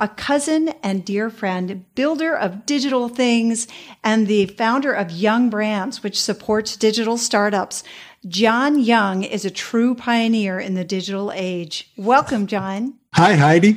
a cousin and dear friend, builder of digital things and the founder of Young Brands, which supports digital startups. John Young is a true pioneer in the digital age. Welcome, John. Hi, Heidi.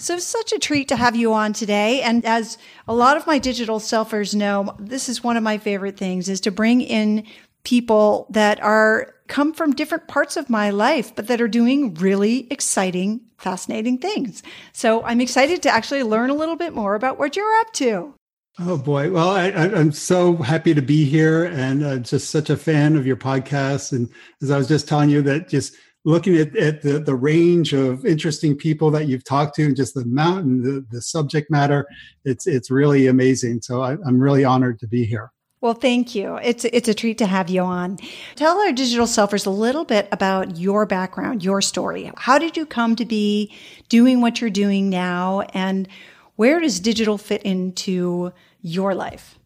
So, such a treat to have you on today. And as a lot of my digital selfers know, this is one of my favorite things is to bring in people that are come from different parts of my life, but that are doing really exciting, fascinating things. So I'm excited to actually learn a little bit more about what you're up to. Oh boy. Well, I, am so happy to be here and uh, just such a fan of your podcast. And as I was just telling you that just looking at, at the, the range of interesting people that you've talked to and just the mountain, the, the subject matter, it's, it's really amazing. So I, I'm really honored to be here. Well, thank you. It's it's a treat to have you on. Tell our digital selfers a little bit about your background, your story. How did you come to be doing what you're doing now and where does digital fit into your life?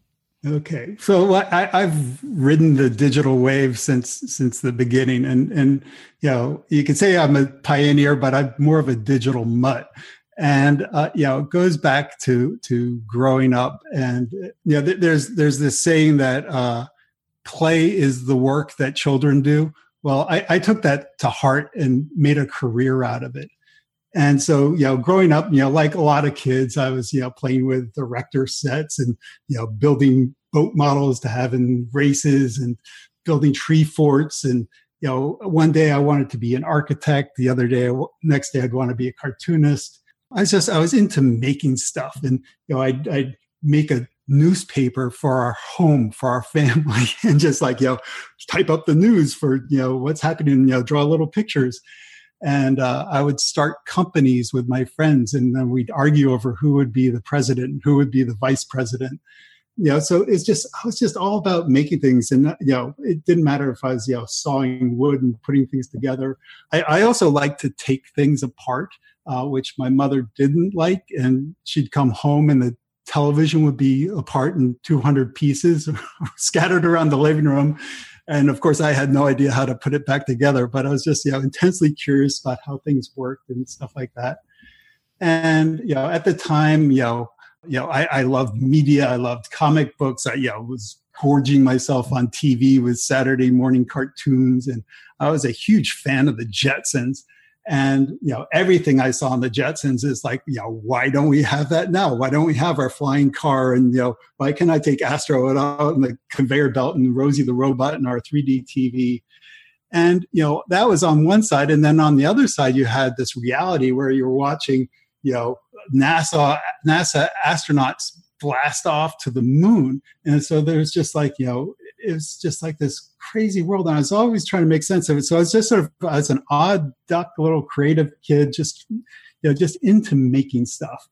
Okay, so I, have ridden the digital wave since since the beginning, and and you know you can say I'm a pioneer, but I'm more of a digital mutt and uh, you know it goes back to to growing up and you know th- there's there's this saying that uh, play is the work that children do. Well I, I took that to heart and made a career out of it. And so you know growing up you know like a lot of kids i was you know playing with erector sets and you know building boat models to have in races and building tree forts. And you know one day i wanted to be an architect the other day next day i'd want to be a cartoonist I was just I was into making stuff, and you know I'd, I'd make a newspaper for our home for our family, and just like you know type up the news for you know what's happening, you know draw little pictures, and uh, I would start companies with my friends, and then we'd argue over who would be the president, who would be the vice president. You know, so it's just I was just all about making things, and you know, it didn't matter if I was you know sawing wood and putting things together. I, I also like to take things apart uh, which my mother didn't like. And she'd come home and the television would be apart in 200 pieces scattered around the living room. And of course, I had no idea how to put it back together, but I was just, you know, intensely curious about how things worked and stuff like that. And, you know, at the time, you know, you know, I, I loved media. I loved comic books. I, you know, was gorging myself on TV with Saturday morning cartoons. And I was a huge fan of the Jetsons. And you know, everything I saw in the Jetsons is like, you know, why don't we have that now? Why don't we have our flying car? And you know, why can I take Astro out in the conveyor belt and Rosie the robot and our 3D TV? And you know, that was on one side, and then on the other side, you had this reality where you're watching, you know, NASA NASA astronauts blast off to the moon. And so there's just like, you know, it was just like this crazy world. And I was always trying to make sense of it. So I was just sort of, as an odd duck, little creative kid, just, you know, just into making stuff.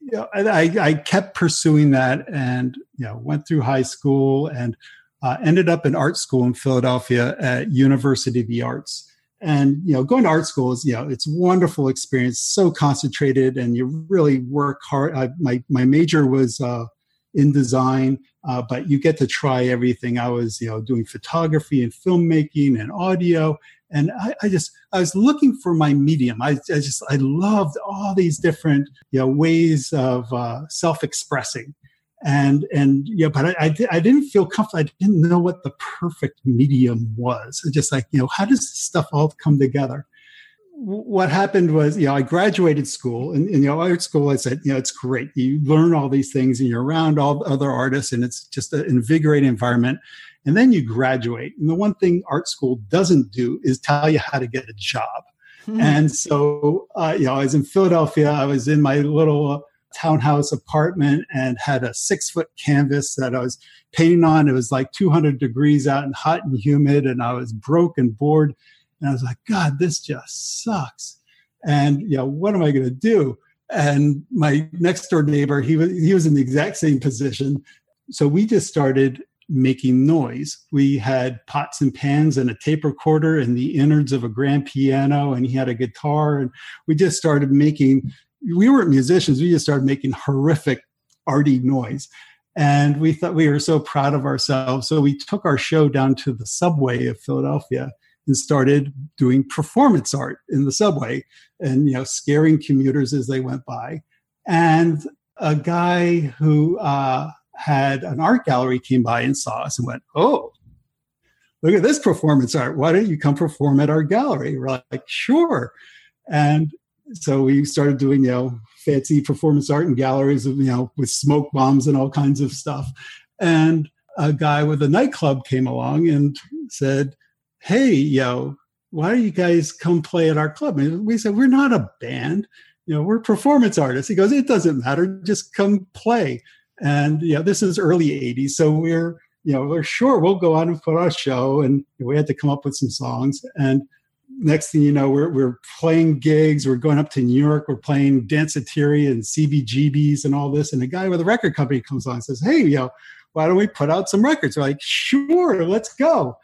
You know, I, I kept pursuing that and, you know, went through high school and uh, ended up in art school in Philadelphia at University of the Arts. And, you know, going to art school is, you know, it's wonderful experience, so concentrated and you really work hard. I, my, my major was, uh, in design, uh, but you get to try everything. I was, you know, doing photography and filmmaking and audio, and I, I just I was looking for my medium. I, I, just I loved all these different, you know, ways of uh, self-expressing, and and yeah, but I, I, I didn't feel comfortable. I didn't know what the perfect medium was. It's just like you know, how does this stuff all come together? What happened was, you know, I graduated school and, and, you know, art school, I said, you know, it's great. You learn all these things and you're around all other artists and it's just an invigorating environment. And then you graduate. And the one thing art school doesn't do is tell you how to get a job. Hmm. And so, uh, you know, I was in Philadelphia. I was in my little townhouse apartment and had a six foot canvas that I was painting on. It was like 200 degrees out and hot and humid. And I was broke and bored and I was like, God, this just sucks. And, know, what am I going to do? and my next door neighbor, he was he was in the exact same position. So we just started making noise. We had pots and pans and a tape recorder and the innards of a grand piano, and he had a guitar, and we just started making. We weren't musicians. We just started making horrific, arty noise, and we thought we were so proud of ourselves. So we took our show down to the subway of Philadelphia and started doing performance art in the subway and you know scaring commuters as they went by. And a guy who uh, had an art gallery came by and saw us and went oh look at this performance art. Why don't you come perform at our gallery? We're like sure. And so we started doing you know fancy performance art in galleries you know with smoke bombs and all kinds of stuff. And a guy with a nightclub came along and said hey, yo, why don't you guys come play at our club? And we said, we're not a band. You know, we're performance artists. He goes, it doesn't matter. Just come play. And, you know, this is early 80s. So we're, you know, we're sure we'll go out and put a show. And we had to come up with some songs. And next thing you know, we're, we're playing gigs. We're going up to New York. We're playing Danceteria and CBGBs and all this. And a guy with a record company comes on and says, hey, you know, why don't we put out some records? We're like, sure, let's go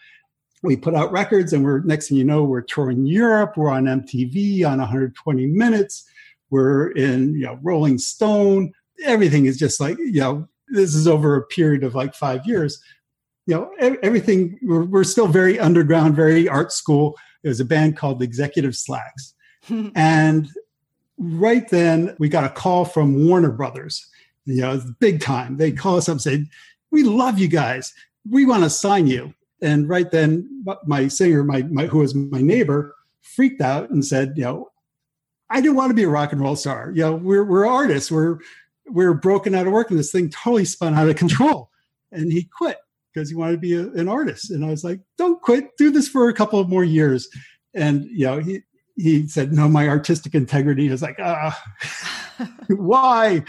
we put out records and we're next thing you know we're touring europe we're on mtv on 120 minutes we're in you know rolling stone. Everything is just like you know this is over a period of like five years. You know everything we're, we're still very underground very art school. There's a band called executive slacks. And right then we got a call from warner brothers. You know big time. They call us up and say we love you guys. We want to sign you and right then, my singer, my, my who was my neighbor, freaked out and said, "You know, I didn't want to be a rock and roll star. You know, we're we're artists. We're we're broken out of work, and this thing totally spun out of control." And he quit because he wanted to be a, an artist. And I was like, "Don't quit. Do this for a couple of more years." And you know, he he said, "No, my artistic integrity." is like, "Ah, why?"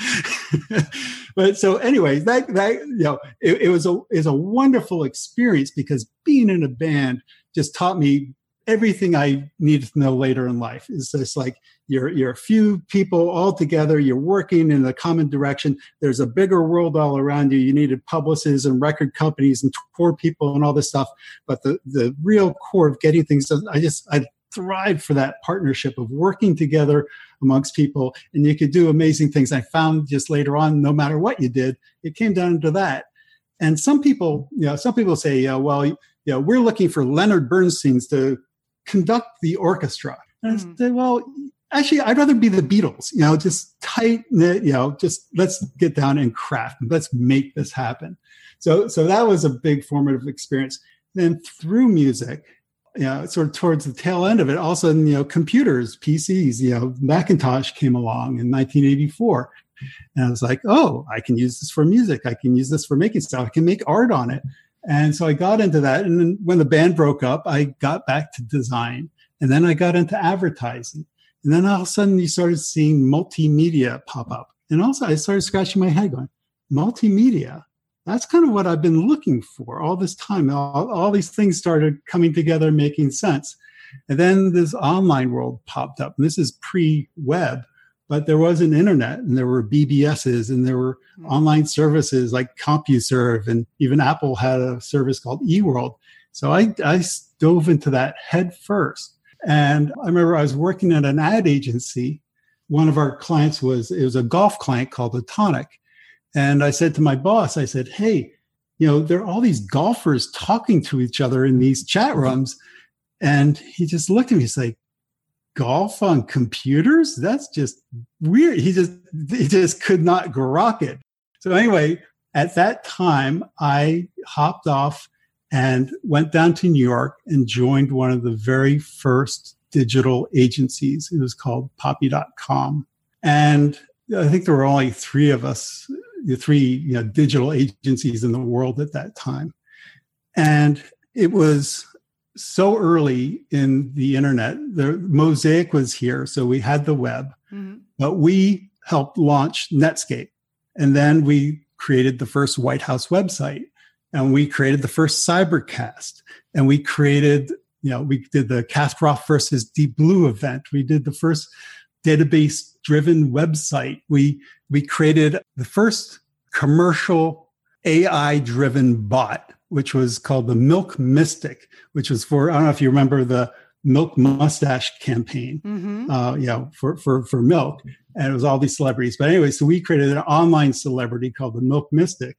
but so anyway, that that you know, it, it was a is a wonderful experience because being in a band just taught me everything I needed to know later in life. Is just like you're you're a few people all together, you're working in a common direction. There's a bigger world all around you. You needed publicists and record companies and tour people and all this stuff. But the the real core of getting things done, I just I thrived for that partnership of working together amongst people and you could do amazing things. I found just later on no matter what you did it came down to that. And some people you know some people say uh, well you know we're looking for leonard bernstein's to conduct the orchestra. And mm-hmm. i said well actually i'd rather be the beatles you know just tight knit you know just let's get down and craft let's make this happen. So so that was a big formative experience. Then through music you know, sort of towards the tail end of it, all of a sudden, you know, computers, PCs, you know, Macintosh came along in 1984. And I was like, oh, I can use this for music. I can use this for making stuff. I can make art on it. And so I got into that. And then when the band broke up, I got back to design. And then I got into advertising. And then all of a sudden you started seeing multimedia pop up. And also I started scratching my head going, multimedia? That's kind of what I've been looking for all this time. All, all, these things started coming together, making sense. And then this online world popped up. And this is pre web, but there was an internet and there were BBSs and there were mm-hmm. online services like CompuServe. And even Apple had a service called eWorld. So I, I dove into that head first. And I remember I was working at an ad agency. One of our clients was, it was a golf client called Atonic and I said to my boss, I said, hey, you know, there are all these golfers talking to each other in these chat rooms. And he just looked at me, he's like, golf on computers? That's just weird. He just he just could not grok it. So anyway, at that time, I hopped off and went down to New York and joined one of the very first digital agencies. It was called Poppe.com. And I think there were only three of us the three you know, digital agencies in the world at that time. And it was so early in the internet. The Mosaic was here, so we had the web, mm-hmm. but we helped launch Netscape. And then we created the first White House website, and we created the first Cybercast, and we created, you know, we did the Kasparov versus Deep Blue event. We did the first database driven website. We, we created the first commercial AI driven bot, which was called the Milk Mystic, which was for, I don't know if you remember the milk mustache campaign, mm-hmm. uh, you know, for, for, for milk. And it was all these celebrities. But anyway, so we created an online celebrity called the Milk Mystic.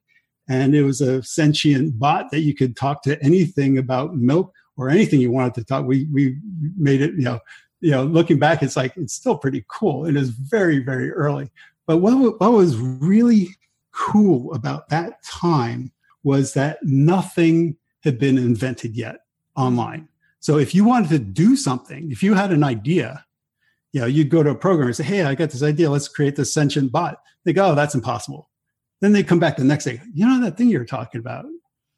And it was a sentient bot that you could talk to anything about milk or anything you wanted to talk. We, we made it, you know, you know, looking back, it's like, it's still pretty cool. It is very, very early. But what, what was really cool about that time was that nothing had been invented yet online. So if you wanted to do something, if you had an idea, you know, you'd go to a programmer and say, Hey, I got this idea. Let's create this sentient bot. They go, Oh, that's impossible. Then they come back the next day. You know, that thing you're talking about,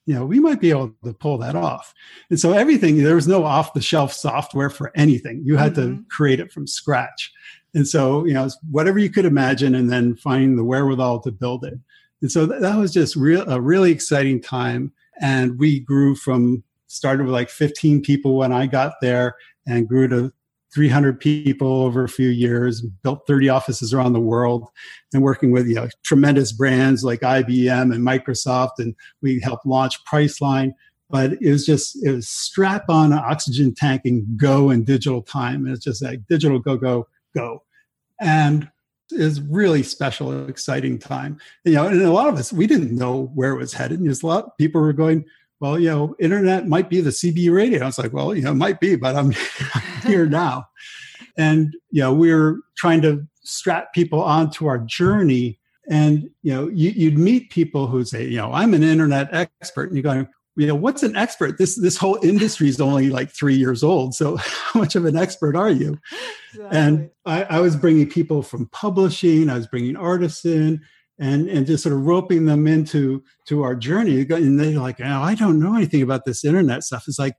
you know, we might be able to pull that off. And so everything, there was no off the shelf software for anything. You had mm-hmm. to create it from scratch. And so, you know, whatever you could imagine and then finding the wherewithal to build it. And so that, that was just real, a really exciting time. And we grew from started with like 15 people when I got there and grew to 300 people over a few years, built 30 offices around the world, and working with you know tremendous brands like IBM and Microsoft, and we helped launch Priceline. But it was just it was strap on an oxygen tank and go in digital time, and it's just like digital go go go, and is really special, exciting time. You know, and a lot of us we didn't know where it was headed. There's a lot of people were going, well, you know, internet might be the CB radio. I was like, well, you know, it might be, but I'm here now. And, you know, we are trying to strap people onto our journey. And, you know, you, would meet people who say, you know, I'm an internet expert. And you're going, you know, what's an expert? This this whole industry is only like three years old. So how much of an expert are you? Exactly. And I, I was bringing people from publishing. I was bringing artists in and and just sort of roping them into to our journey. And they're like oh i don't know anything about this internet stuff. It's like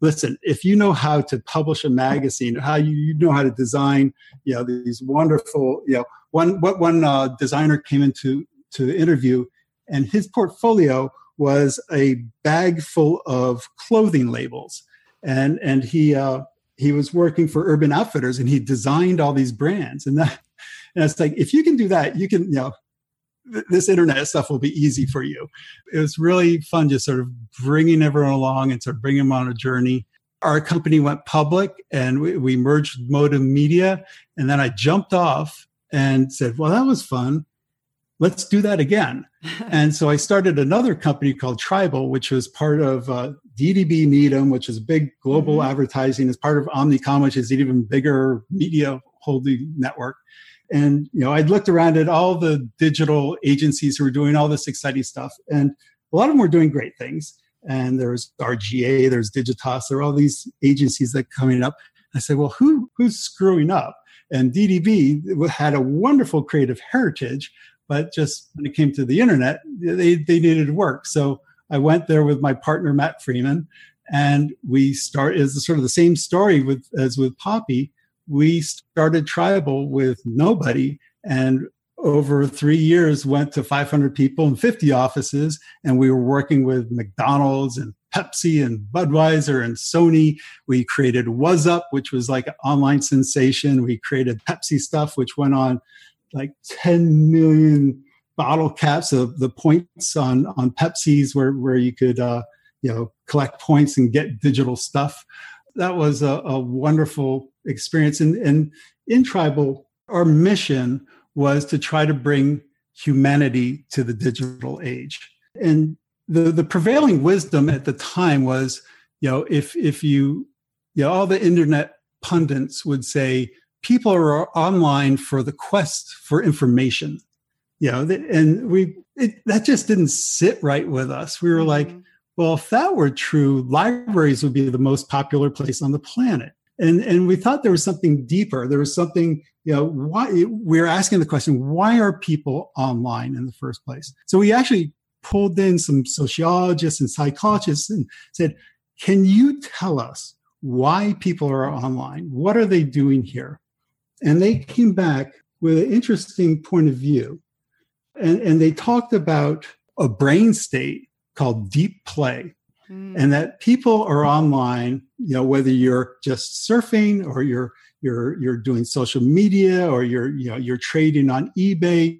listen if you know how to publish a magazine how you, you know how to design you know these wonderful you know one what one uh, designer came into to interview and his portfolio was a bag full of clothing labels. And and he uh, he was working for urban outfitters and he designed all these brands. And that and it's like if you can do that you can you know this internet stuff will be easy for you. It was really fun just sort of bringing everyone along and sort of bringing them on a journey. Our company went public and we, we merged Modem Media. And then I jumped off and said, well, that was fun. Let's do that again. and so I started another company called Tribal, which was part of uh, DDB Needham, which is a big global mm-hmm. advertising, as part of Omnicom, which is an even bigger media holding network and you know i'd looked around at all the digital agencies who were doing all this exciting stuff and a lot of them were doing great things. And there's rga there's digitas there are all these agencies that are coming up. I said well who who's screwing up? And ddb had a wonderful creative heritage but just when it came to the internet they, they needed work. So i went there with my partner matt freeman and we start is sort of the same story with as with Poppe we started tribal with nobody and over three years went to 500 people and 50 offices. And we were working with mcdonald's and pepsi and budweiser and sony. We created Whassup which was like an online sensation. We created pepsi stuff which went on like 10 million bottle caps of the points on on pepsi's where where you could uh you know collect points and get digital stuff that was a, a wonderful experience. And, and in tribal, our mission was to try to bring humanity to the digital age. And the, the prevailing wisdom at the time was, you know, if if you, you know, all the internet pundits would say people are online for the quest for information. You know, and we it, that just didn't sit right with us. We were mm-hmm. like, well, if that were true, libraries would be the most popular place on the planet. And and we thought there was something deeper. There was something you know why we are asking the question why are people online in the first place? So we actually pulled in some sociologists and psychologists and said can you tell us why people are online? What are they doing here? And they came back with an interesting point of view. And, and they talked about a brain state called deep play. Mm. and that people are online you know whether you're just surfing or you're you're you're doing social media or you're you know you're trading on ebay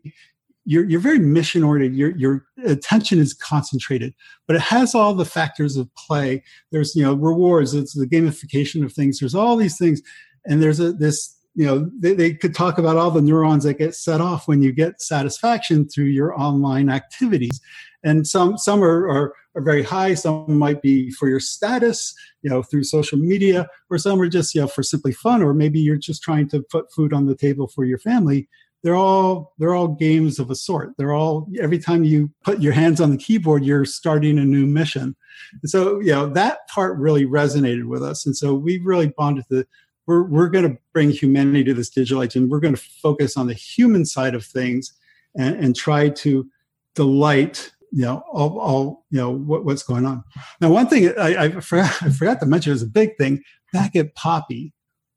you're, you're very mission oriented. Your, your attention is concentrated but it has all the factors of play. There's you know rewards it's the gamification of things there's all these things. And there's a this you know they, they could talk about all the neurons that get set off when you get satisfaction through your online activities and some some are, are, are very high some might be for your status you know through social media or some are just you know for simply fun or maybe you're just trying to put food on the table for your family. They're all they're all games of a sort. They're all every time you put your hands on the keyboard you're starting a new mission. And so you know that part really resonated with us. And so we really bonded to we're, we're going to bring humanity to this digital age and we're going to focus on the human side of things and, and try to delight you know all, all you know what, what's going on. Now one thing I, I, forgot, I forgot to mention is a big thing. Back at Poppe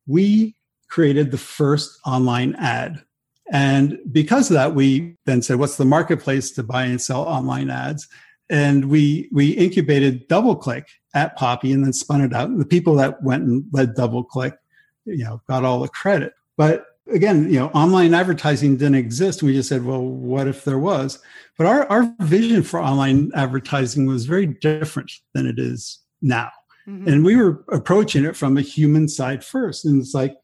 we created the first online ad. And because of that we then said what's the marketplace to buy and sell online ads? And we we incubated DoubleClick at Poppe and then spun it out. And the people that went and led DoubleClick you know got all the credit. But again you know online advertising didn't exist. We just said well what if there was? But our, our vision for online advertising was very different than it is now. Mm-hmm. and we were approaching it from a human side first. And it's like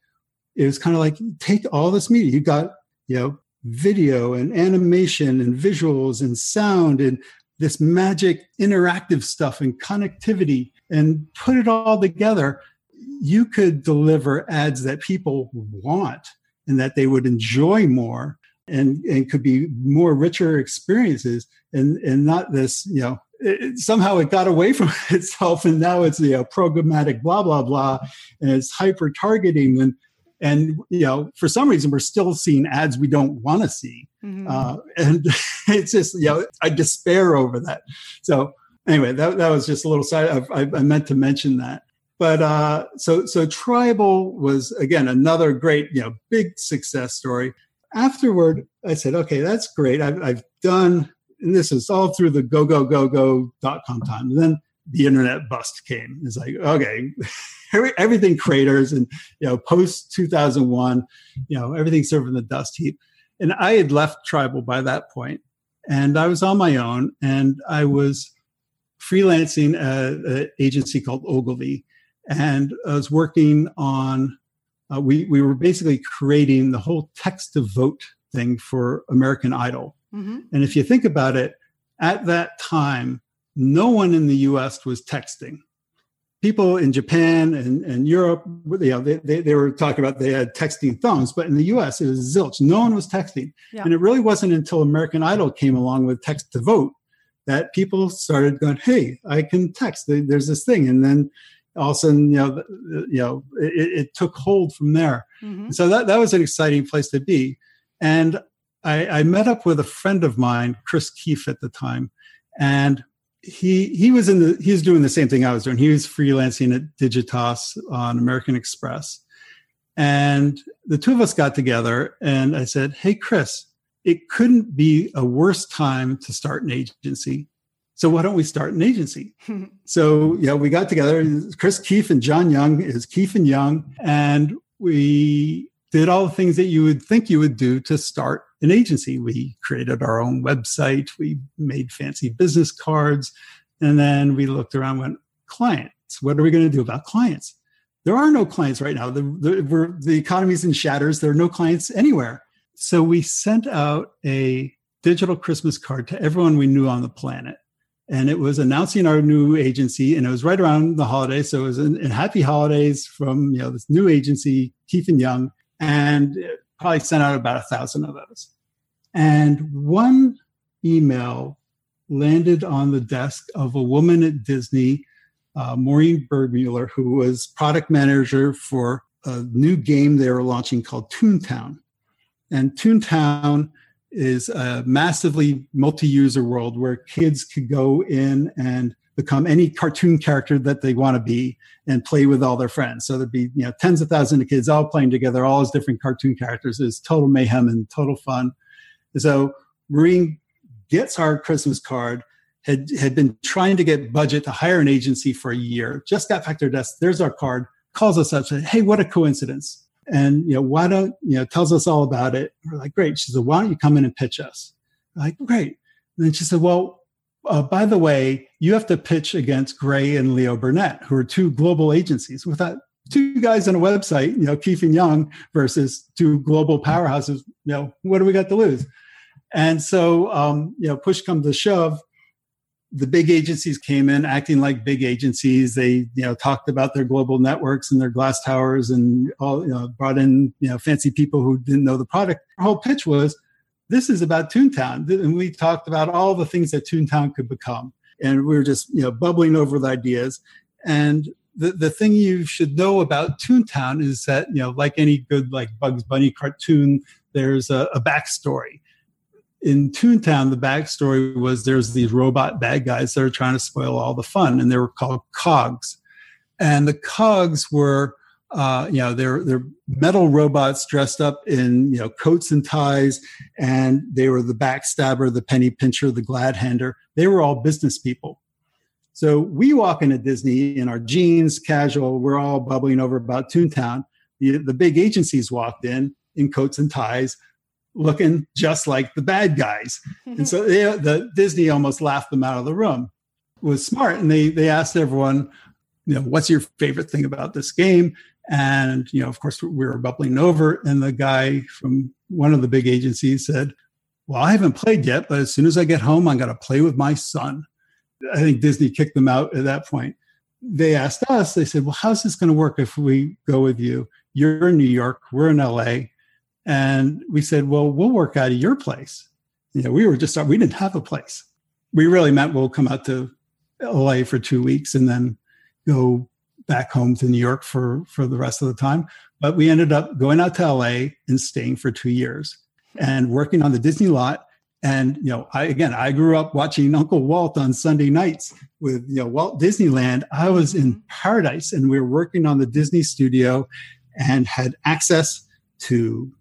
it was kind of like take all this media. You got you know video and animation and visuals and sound and this magic interactive stuff and connectivity and put it all together. You could deliver ads that people want and that they would enjoy more and, and could be more richer experiences and, and not this, you know, it, somehow it got away from itself and now it's you know programmatic blah blah blah and it's hyper targeting and and you know for some reason we're still seeing ads we don't want to see. Mm-hmm. uh, and it's just you know i despair over that. So anyway that, that was just a little side I, I meant to mention that but uh, so so tribal was again another great you know big success story. Afterward i said okay that's great. I've, I've done and this is all through the go go go go dot com time. And then the internet bust came. It's like okay everything craters and you know post 2001 you know everything served in the dust heap. And i had left tribal by that point and i was on my own and i was freelancing at an agency called ogilvy and I was working on. Uh, we we were basically creating the whole text to vote thing for American Idol. Mm-hmm. And if you think about it, at that time, no one in the U.S. was texting. People in Japan and, and Europe, you know, they, they, they were talking about they had texting thumbs, but in the U.S. it was zilch. No one was texting, yeah. and it really wasn't until American Idol came along with text to vote that people started going, "Hey, I can text. There's this thing," and then all of a sudden, you know, you know, it, it took hold from there. Mm-hmm. So that that was an exciting place to be. And I, I met up with a friend of mine, Chris Keefe, at the time, and he he was in the he was doing the same thing I was doing. He was freelancing at Digitas on American Express, and the two of us got together, and I said, "Hey, Chris." It couldn't be a worse time to start an agency so why don't we start an agency? so yeah, we got together. Chris Keefe and John Young is Keefe and Young, and we did all the things that you would think you would do to start an agency. We created our own website. We made fancy business cards, and then we looked around. And went clients. What are we going to do about clients? There are no clients right now. The, the, the economy's in shatters. There are no clients anywhere. So we sent out a digital Christmas card to everyone we knew on the planet and it was announcing our new agency and it was right around the holidays. So it was in, in happy holidays from you know this new agency Keefe and young and probably sent out about a thousand of those. And one email landed on the desk of a woman at disney uh, maureen bergmuller who was product manager for a new game they were launching called toontown. And toontown is a massively multi-user world where kids could go in and become any cartoon character that they want to be and play with all their friends. So there'd be you know tens of thousands of kids all playing together, all as different cartoon characters. It's total mayhem and total fun. And so Maureen gets our Christmas card, had had been trying to get budget to hire an agency for a year. Just got back to their desk. There's our card. Calls us up. Said, "Hey, what a coincidence!" And you know, why don't you know? Tells us all about it. We're like, "Great." She said, "Why don't you come in and pitch us?" We're like, "Great." And then she said, "Well, uh, by the way, you have to pitch against Grey and Leo Burnett, who are two global agencies. Without two guys on a website, you know, Keefe and Young versus two global powerhouses, you know, what do we got to lose? And so, um, you know, push comes to shove, the big agencies came in acting like big agencies. They, you know, talked about their global networks and their glass towers and all, you know, brought in, you know, fancy people who didn't know the product. Our whole pitch was, this is about Toontown. And we talked about all the things that Toontown could become. And we were just, you know, bubbling over with ideas. And the, the thing you should know about Toontown is that, you know, like any good like Bugs Bunny cartoon, there's a, a backstory in Toontown, the backstory was there's these robot bad guys that are trying to spoil all the fun, and they were called cogs. And the cogs were, uh, you know, they're they're metal robots dressed up in you know coats and ties, and they were the backstabber, the penny pincher, the glad hander. They were all business people. So we walk into Disney in our jeans, casual. We're all bubbling over about Toontown. The, the big agencies walked in in coats and ties looking just like the bad guys. and so they, the Disney almost laughed them out of the room. It was smart, and they they asked everyone, you know, what's your favorite thing about this game? And you know, of course, we were bubbling over, and the guy from one of the big agencies said, "Well, I haven't played yet, but as soon as I get home, I'm going to play with my son." I think Disney kicked them out at that point. They asked us, they said, Well, how's this going to work if we go with you? You're in New York, we're in LA. And we said, well, we'll work out of your place. You know, we were just, we didn't have a place. We really meant we'll come out to LA for two weeks and then go back home to New York for, for the rest of the time. But we ended up going out to LA and staying for two years and working on the Disney lot. And, you know, I, again, I grew up watching Uncle Walt on Sunday nights with, you know, Walt Disneyland. I was in mm-hmm. paradise and we were working on the Disney studio and had access to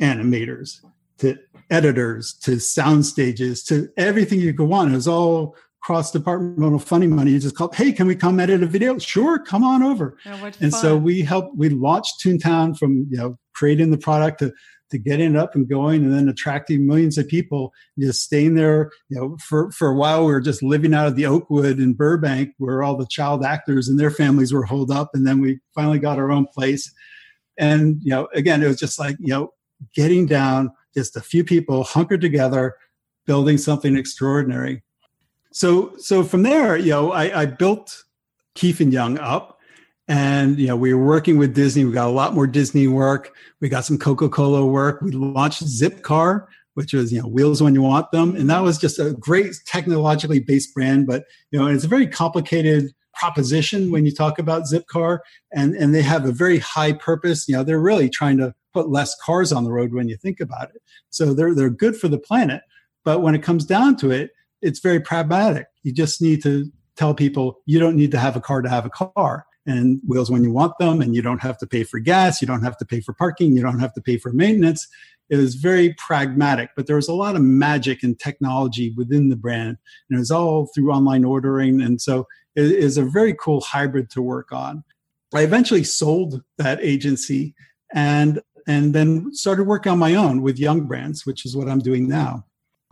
animators to editors to sound stages to everything you could want. It was all cross departmental funding money. You just called, hey, can we come edit a video? Sure, come on over. Oh, and fun. so we helped, we launched Toontown from, you know, creating the product to, to getting it up and going and then attracting millions of people, just staying there, you know, for, for a while, we were just living out of the Oakwood in Burbank where all the child actors and their families were holed up. And then we finally got our own place. And, you know, again, it was just like, you know, getting down, just a few people hunkered together, building something extraordinary. So, so from there, you know, I, I built Keefe and Young up, and you know, we were working with Disney. We got a lot more Disney work. We got some Coca Cola work. We launched Zipcar, which was you know wheels when you want them, and that was just a great technologically based brand. But you know, it's a very complicated proposition when you talk about Zipcar, and and they have a very high purpose. You know, they're really trying to put less cars on the road when you think about it. So they're they're good for the planet, but when it comes down to it, it's very pragmatic. You just need to tell people you don't need to have a car to have a car and wheels when you want them and you don't have to pay for gas you don't have to pay for parking you don't have to pay for maintenance it was very pragmatic but there was a lot of magic and technology within the brand and it was all through online ordering and so it is a very cool hybrid to work on i eventually sold that agency and and then started working on my own with Young Brands, which is what I'm doing now.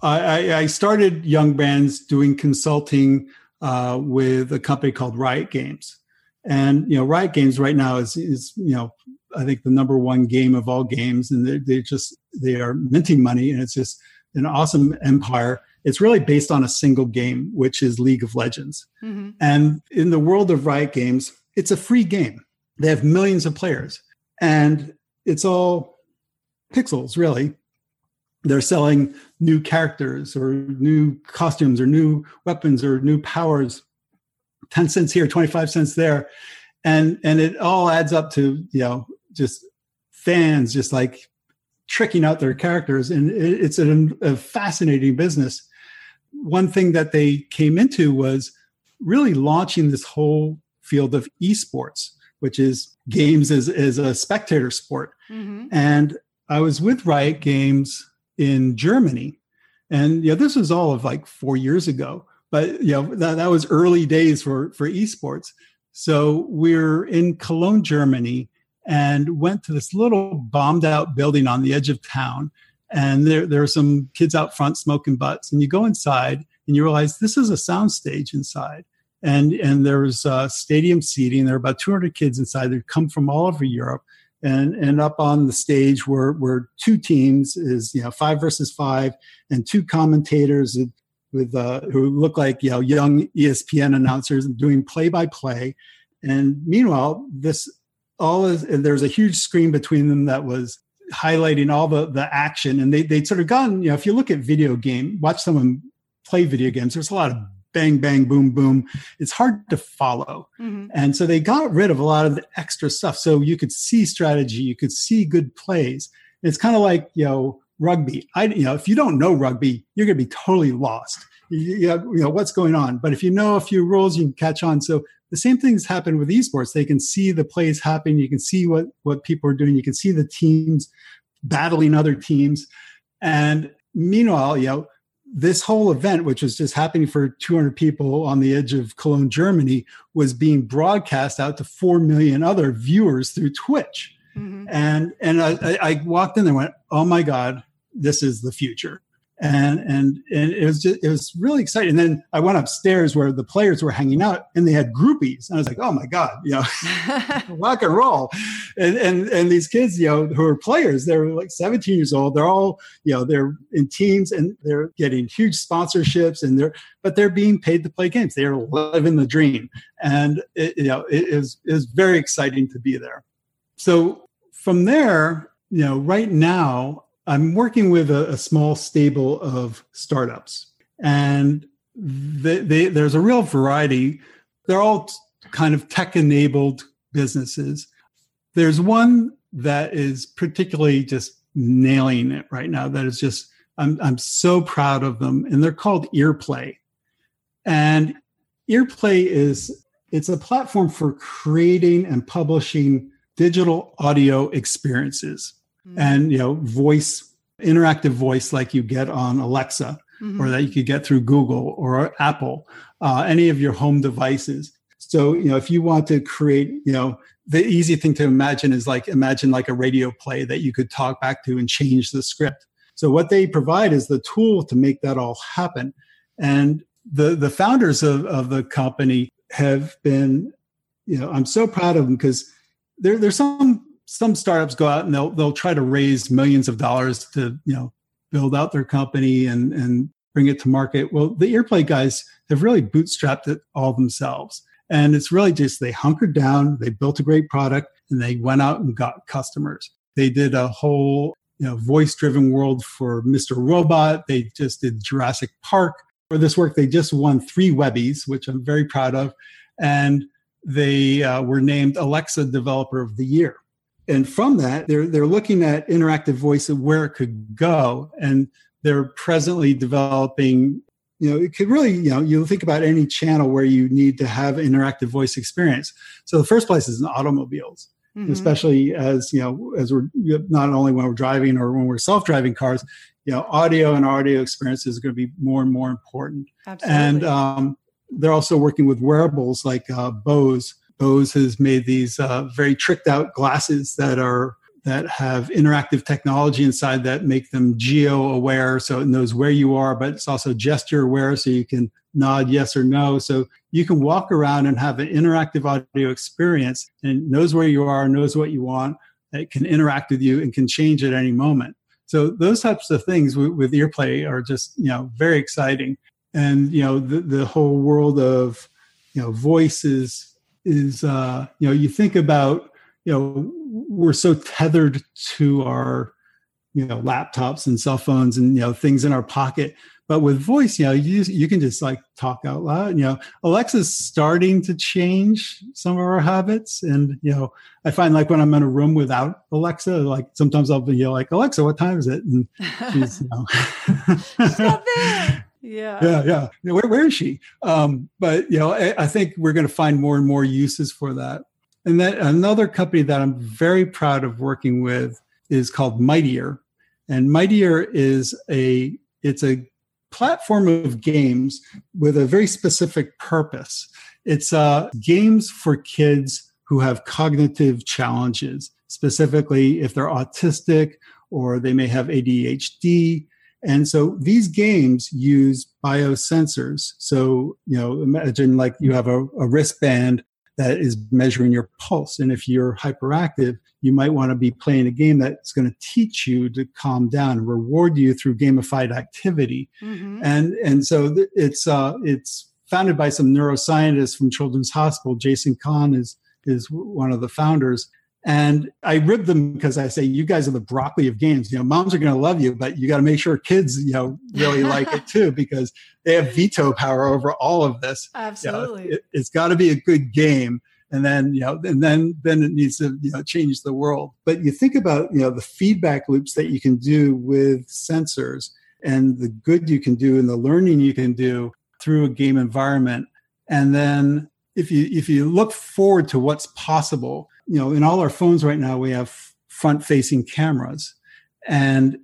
I, I started Young Brands doing consulting uh, with a company called Riot Games, and you know Riot Games right now is is you know I think the number one game of all games, and they they just they are minting money, and it's just an awesome empire. It's really based on a single game, which is League of Legends. Mm-hmm. And in the world of Riot Games, it's a free game. They have millions of players. And it's all pixels, really. They're selling new characters or new costumes or new weapons or new powers. 10 cents here, 25 cents there. And and it all adds up to, you know, just fans just like tricking out their characters. And it, it's a, a fascinating business. One thing that they came into was really launching this whole field of esports which is games as, as a spectator sport. Mm-hmm. And I was with Riot Games in Germany. And yeah, this was all of like four years ago. but you know that, that was early days for for esports. So we're in Cologne, Germany, and went to this little bombed out building on the edge of town. And there, there are some kids out front smoking butts. And you go inside and you realize this is a sound stage inside. And, and there's uh, stadium seating. There are about 200 kids inside that come from all over Europe. And, and up on the stage were, were two teams is, you know, five versus five and two commentators with, uh, who look like, you know, young ESPN announcers doing play by play. And meanwhile, this all is there's a huge screen between them that was highlighting all the the action and they they'd sort of gone you know if you look at video game watch someone play video games there's a lot of bang bang boom boom it's hard to follow mm-hmm. and so they got rid of a lot of the extra stuff so you could see strategy you could see good plays it's kind of like you know rugby i you know if you don't know rugby you're going to be totally lost you, you, know, you know what's going on but if you know a few rules you can catch on so the same things happen with esports. They can see the plays happen. You can see what what people are doing. You can see the teams battling other teams. And meanwhile, you know, this whole event, which was just happening for 200 people on the edge of Cologne, Germany, was being broadcast out to 4 million other viewers through Twitch. Mm-hmm. And, and I, I walked in there and went, oh my God, this is the future and and and it was just it was really exciting. And then I went upstairs where the players were hanging out, and they had groupies. And I was like, oh my god, you know, rock and roll. And and and these kids, you know, who are players, they're like 17 years old. They're all you know, they're in teams and they're getting huge sponsorships, and they're but they're being paid to play games. They're living the dream, and it, you know, it is is very exciting to be there. So from there, you know, right now I'm working with a, a small stable of startups, and they, they, there's a real variety. They're all kind of tech enabled businesses. There's one that is particularly just nailing it right now. That is just I'm I'm so proud of them, and they're called Earplay. And Earplay is it's a platform for creating and publishing digital audio experiences mm-hmm. and you know voice interactive voice like you get on alexa mm-hmm. or that you could get through google or apple uh, any of your home devices so you know if you want to create you know the easy thing to imagine is like imagine like a radio play that you could talk back to and change the script so what they provide is the tool to make that all happen and the the founders of, of the company have been you know i'm so proud of them because there, there's some some startups go out and they'll they'll try to raise millions of dollars to you know build out their company and and bring it to market. Well, the Earplay guys have really bootstrapped it all themselves. And it's really just they hunkered down, they built a great product, and they went out and got customers. They did a whole you know voice driven world for Mr. Robot. They just did Jurassic Park. For this work, they just won three Webbies, which I'm very proud of. And they uh, were named Alexa Developer of the Year and from that they're they're looking at interactive voice and where it could go and they're presently developing you know it could really you know you think about any channel where you need to have interactive voice experience so the first place is in automobiles mm-hmm. especially as you know as we're not only when we're driving or when we're self-driving cars you know audio and audio experience is going to be more and more important Absolutely. and um, they're also working with wearables like uh, bose Bose has made these uh, very tricked out glasses that are that have interactive technology inside that make them geo aware so it knows where you are but it's also gesture aware so you can nod yes or no. So you can walk around and have an interactive audio experience and knows where you are knows what you want it can interact with you and can change at any moment. So those types of things with, with earplay are just you know very exciting. And you know the, the whole world of you know voices is uh, you know you think about you know we're so tethered to our you know laptops and cell phones and you know things in our pocket but with voice you know you you can just like talk out loud. You know alexa's starting to change some of our habits and you know i find like when i'm in a room without alexa like sometimes i'll be you know, like alexa what time is it? And she's you know. Stop there yeah yeah yeah where, where is she um, but you know I, I think we're going to find more and more uses for that and then another company that i'm very proud of working with is called mightier and mightier is a it's a platform of games with a very specific purpose. It's uh, games for kids who have cognitive challenges, specifically if they're autistic or they may have ADHD. And so these games use biosensors. So, you know, imagine like you have a, a wristband that is measuring your pulse. And if you're hyperactive, you might want to be playing a game that's going to teach you to calm down and reward you through gamified activity. Mm-hmm. And and so it's uh, it's founded by some neuroscientists from Children's Hospital. Jason Kahn is is one of the founders. And I rib them because I say, you guys are the broccoli of games. You know, moms are going to love you, but you got to make sure kids, you know, really like it too, because they have veto power over all of this. Absolutely. You know, it, has got to be a good game. And then, you know, and then, then it needs to, you know, change the world. But you think about, you know, the feedback loops that you can do with sensors and the good you can do and the learning you can do through a game environment. And then if you, if you look forward to what's possible, you know, in all our phones right now, we have front facing cameras and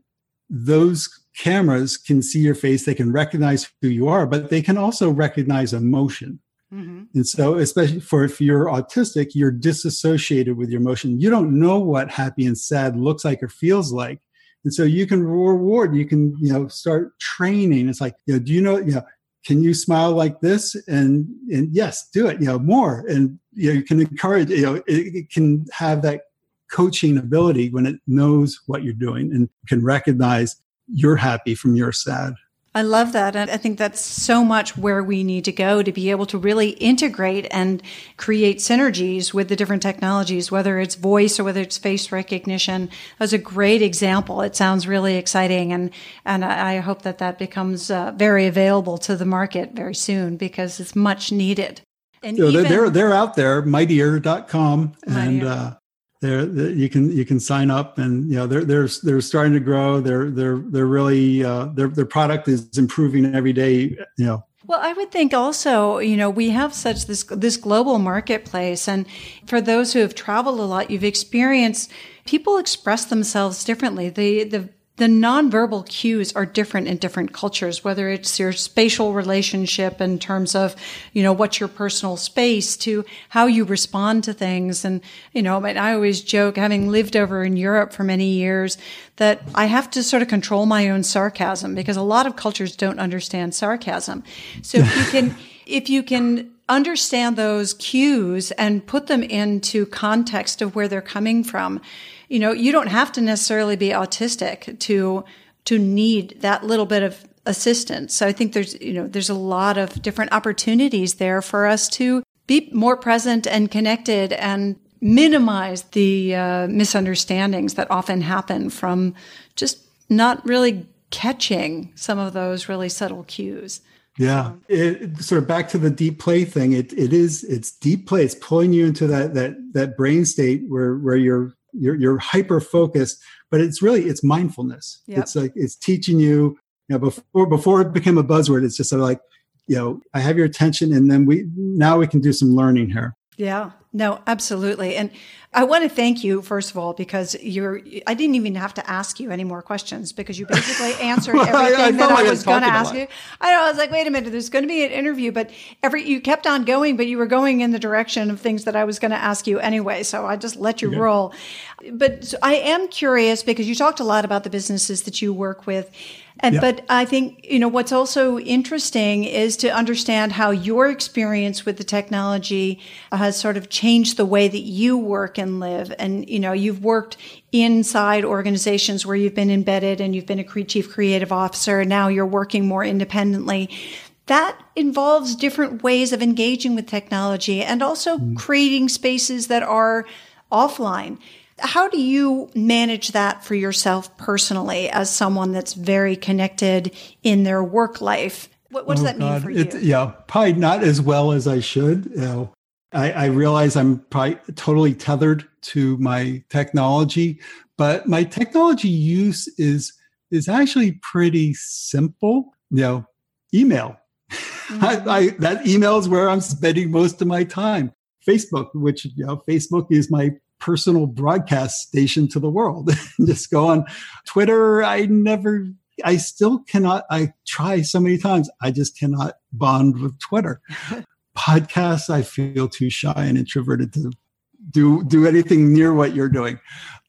those cameras can see your face. They can recognize who you are, but they can also recognize emotion. Mm-hmm. And so, especially for if you're autistic, you're disassociated with your emotion. You don't know what happy and sad looks like or feels like. And so you can reward, you can, you know, start training. It's like, you know, do you know, you know, can you smile like this and and yes do it you know more and you know you can encourage you know it, it, can have that coaching ability when it knows what you're doing and can recognize you're happy from your sad I love that. And I think that's so much where we need to go to be able to really integrate and create synergies with the different technologies, whether it's voice or whether it's face recognition. That's a great example. It sounds really exciting. And, and I hope that that becomes uh, very available to the market very soon because it's much needed. And so even, they're, they're out there, mightier.com. And, uh, they're, they're, you can you can sign up and you know they're they're they're starting to grow they're they're they're really uh, their their product is improving every day you know well, I would think also, you know, we have such this this global marketplace and for those who have traveled a lot, you've experienced people express themselves differently. The the the nonverbal cues are different in different cultures, whether it's your spatial relationship in terms of, you know, what's your personal space to how you respond to things. And, you know, I always joke, having lived over in Europe for many years, that I have to sort of control my own sarcasm because a lot of cultures don't understand sarcasm. So if you can, if you can understand those cues and put them into context of where they're coming from, you know, you don't have to necessarily be autistic to to need that little bit of assistance. So I think there's, you know, there's a lot of different opportunities there for us to be more present and connected and minimize the uh, misunderstandings that often happen from just not really catching some of those really subtle cues. Yeah, it, sort of back to the deep play thing. It it is it's deep play. It's pulling you into that that that brain state where where you're you're, you're hyper focused but it's really it's mindfulness yep. it's like it's teaching you you know before before it became a buzzword it's just sort of like you know i have your attention and then we now we can do some learning here yeah no absolutely and I want to thank you first of all because you're. I didn't even have to ask you any more questions because you basically answered well, everything I, I that I was going to ask you. I know. I was like, wait a minute. There's going to be an interview, but every you kept on going, but you were going in the direction of things that I was going to ask you anyway. So I just let you roll. But so I am curious because you talked a lot about the businesses that you work with. And, But I think, you know, what's also interesting is to understand how your experience with the technology has sort of changed the way that you work and live. And, you know, you've worked inside organizations where you've been embedded and you've been a chief creative officer. And now you're working more independently. That involves different ways of engaging with technology and also mm. creating spaces that are offline how do you manage that for yourself personally as someone that's very connected in their work life? What, what does oh, that God. mean for it, you? Yeah, probably not as well as I should. You know, I, I realize I'm probably totally tethered to my technology, but my technology use is is actually pretty simple. You know, email. Mm-hmm. I, I, that email is where I'm spending most of my time. Facebook, which you know, Facebook is my personal broadcast station to the world. Just go on Twitter. I never I still cannot, I try so many times. I just cannot bond with Twitter. Podcasts, I feel too shy and introverted to do, do anything near what you're doing.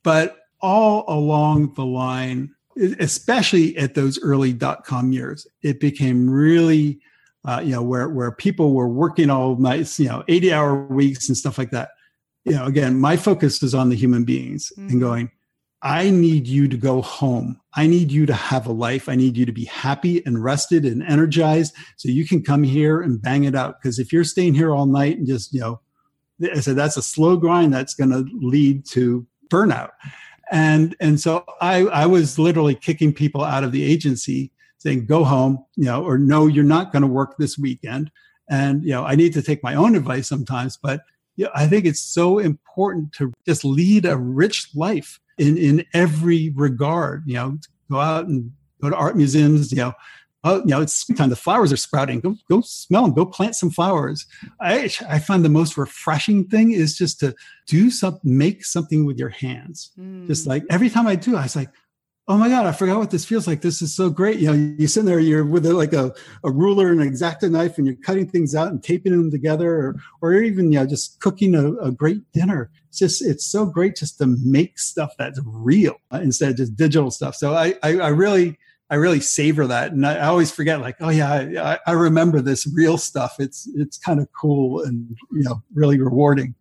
But all along the line, especially at those early dot com years, it became really, uh, you know, where, where people were working all night, you know, 80 hour weeks and stuff like that. You know, again, my focus is on the human beings mm-hmm. and going, I need you to go home. I need you to have a life. I need you to be happy and rested and energized so you can come here and bang it out. Because if you're staying here all night and just, you know, I said that's a slow grind that's going to lead to burnout. And and so I I was literally kicking people out of the agency saying go home, you know, or no, you're not going to work this weekend. And you know, I need to take my own advice sometimes, but I think it's so important to just lead a rich life in in every regard. You know, go out and go to art museums. You know, oh, you know, it's springtime. The flowers are sprouting. Go go smell them. Go plant some flowers. I I find the most refreshing thing is just to do something, make something with your hands. Mm. Just like every time I do, I was like, oh my god i forgot what this feels like this is so great you know you sit there you're with like a, a ruler and an X-Acto knife and you're cutting things out and taping them together or, or even you know just cooking a, a great dinner it's just it's so great just to make stuff that's real instead of just digital stuff so i i, I really I really savor that, and I, I always forget. Like, oh yeah, I, I, remember this real stuff. It's it's kind of cool and you know really rewarding.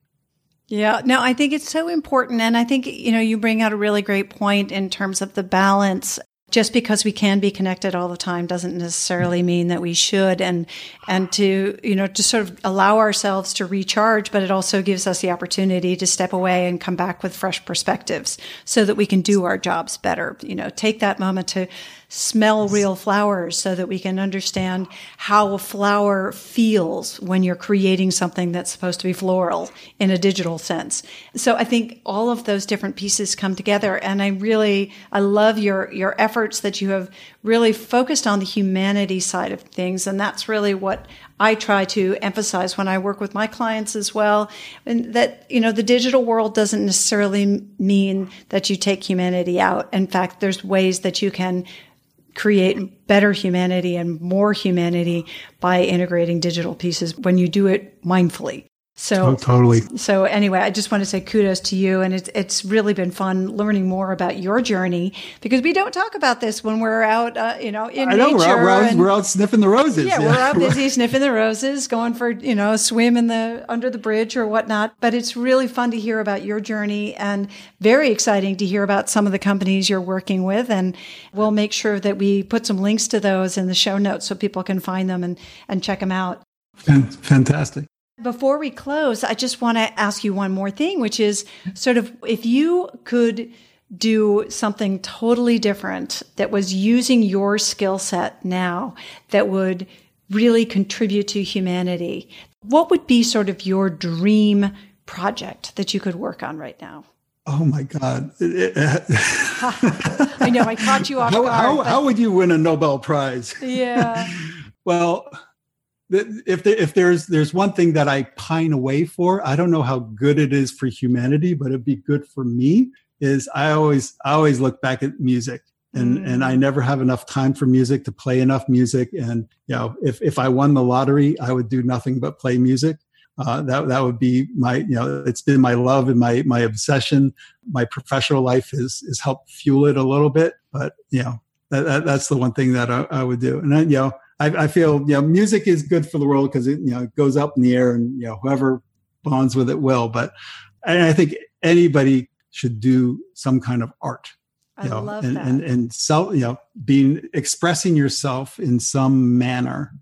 Yeah, no, I think it's so important. And I think, you know, you bring out a really great point in terms of the balance. Just because we can be connected all the time doesn't necessarily mean that we should and and to you know to sort of allow ourselves to recharge but it also gives us the opportunity to step away and come back with fresh perspectives so that we can do our jobs better you know take that moment to smell real flowers so that we can understand how a flower feels when you're creating something that's supposed to be floral in a digital sense. So I think all of those different pieces come together and I really I love your your efforts that you have really focused on the humanity side of things and that's really what I try to emphasize when I work with my clients as well. And that, you know, the digital world doesn't necessarily mean that you take humanity out. In fact, there's ways that you can create better humanity and more humanity by integrating digital pieces when you do it mindfully. So oh, totally. So anyway, I just want to say kudos to you, and it's it's really been fun learning more about your journey because we don't talk about this when we're out, uh, you know, in I know, nature. We're out, we're, out, we're out sniffing the roses. Yeah, yeah, we're out busy sniffing the roses, going for you know a swim in the under the bridge or whatnot. But it's really fun to hear about your journey, and very exciting to hear about some of the companies you're working with. And we'll make sure that we put some links to those in the show notes so people can find them and and check them out. Fantastic. Before we close, I just want to ask you one more thing, which is sort of if you could do something totally different that was using your skill set now that would really contribute to humanity, what would be sort of your dream project that you could work on right now? Oh my God. I know, I caught you off how, guard. How, but... how would you win a Nobel Prize? Yeah. well, if the, if there's there's one thing that I pine away for, I don't know how good it is for humanity, but it'd be good for me. Is I always I always look back at music, and mm. and I never have enough time for music to play enough music. And you know, if if I won the lottery, I would do nothing but play music. Uh, that that would be my you know it's been my love and my my obsession. My professional life has has helped fuel it a little bit, but you know that, that that's the one thing that I, I would do. And then you know I, I feel you know music is good for the world because it you know it goes up in the air and you know whoever bonds with it will. But I think anybody should do some kind of art. I know, love and, that. and and self you know being expressing yourself in some manner.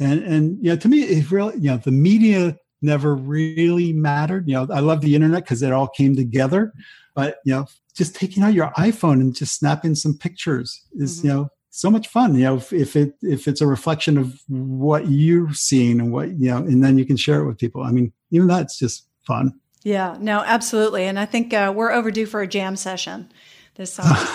And and you know to me it really you know the media never really mattered. You know, I love the internet because it all came together. But you know, just taking out your iPhone and just snapping some pictures is, mm-hmm. you know, so much fun you know if, if, it if it's a reflection of what you're seeing and what you know and then you can share it with people. I mean even that's just fun. Yeah no absolutely. And i think uh, we're overdue for a jam session this summer.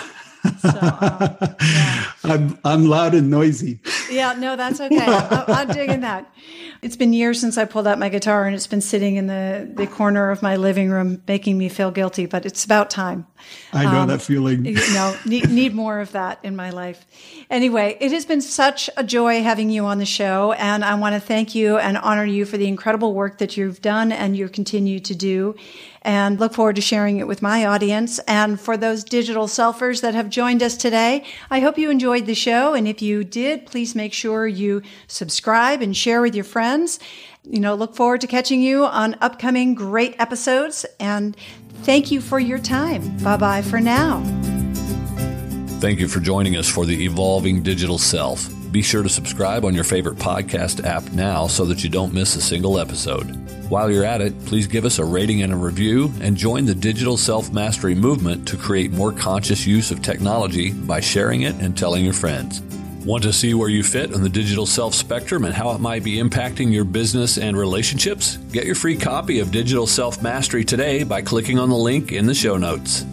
So, um, yeah. I'm, I'm loud and noisy yeah no that's okay I'm, I'm digging that It's been years since I pulled out my guitar and it's been sitting in the, the corner of my living room making me feel guilty, but it's about time. I know um, that feeling. you know, need, need more of that in my life. Anyway, it has been such a joy having you on the show. And I want to thank you and honor you for the incredible work that you've done and you continue to do and look forward to sharing it with my audience. And for those digital selfers that have joined us today, I hope you enjoyed the show. And if you did, please make sure you subscribe and share with your friends. You know, look forward to catching you on upcoming great episodes. And thank you for your time. Bye bye for now. Thank you for joining us for the Evolving Digital Self. Be sure to subscribe on your favorite podcast app now so that you don't miss a single episode. While you're at it, please give us a rating and a review and join the digital self mastery movement to create more conscious use of technology by sharing it and telling your friends. Want to see where you fit on the digital self spectrum and how it might be impacting your business and relationships? Get your free copy of Digital Self Mastery today by clicking on the link in the show notes.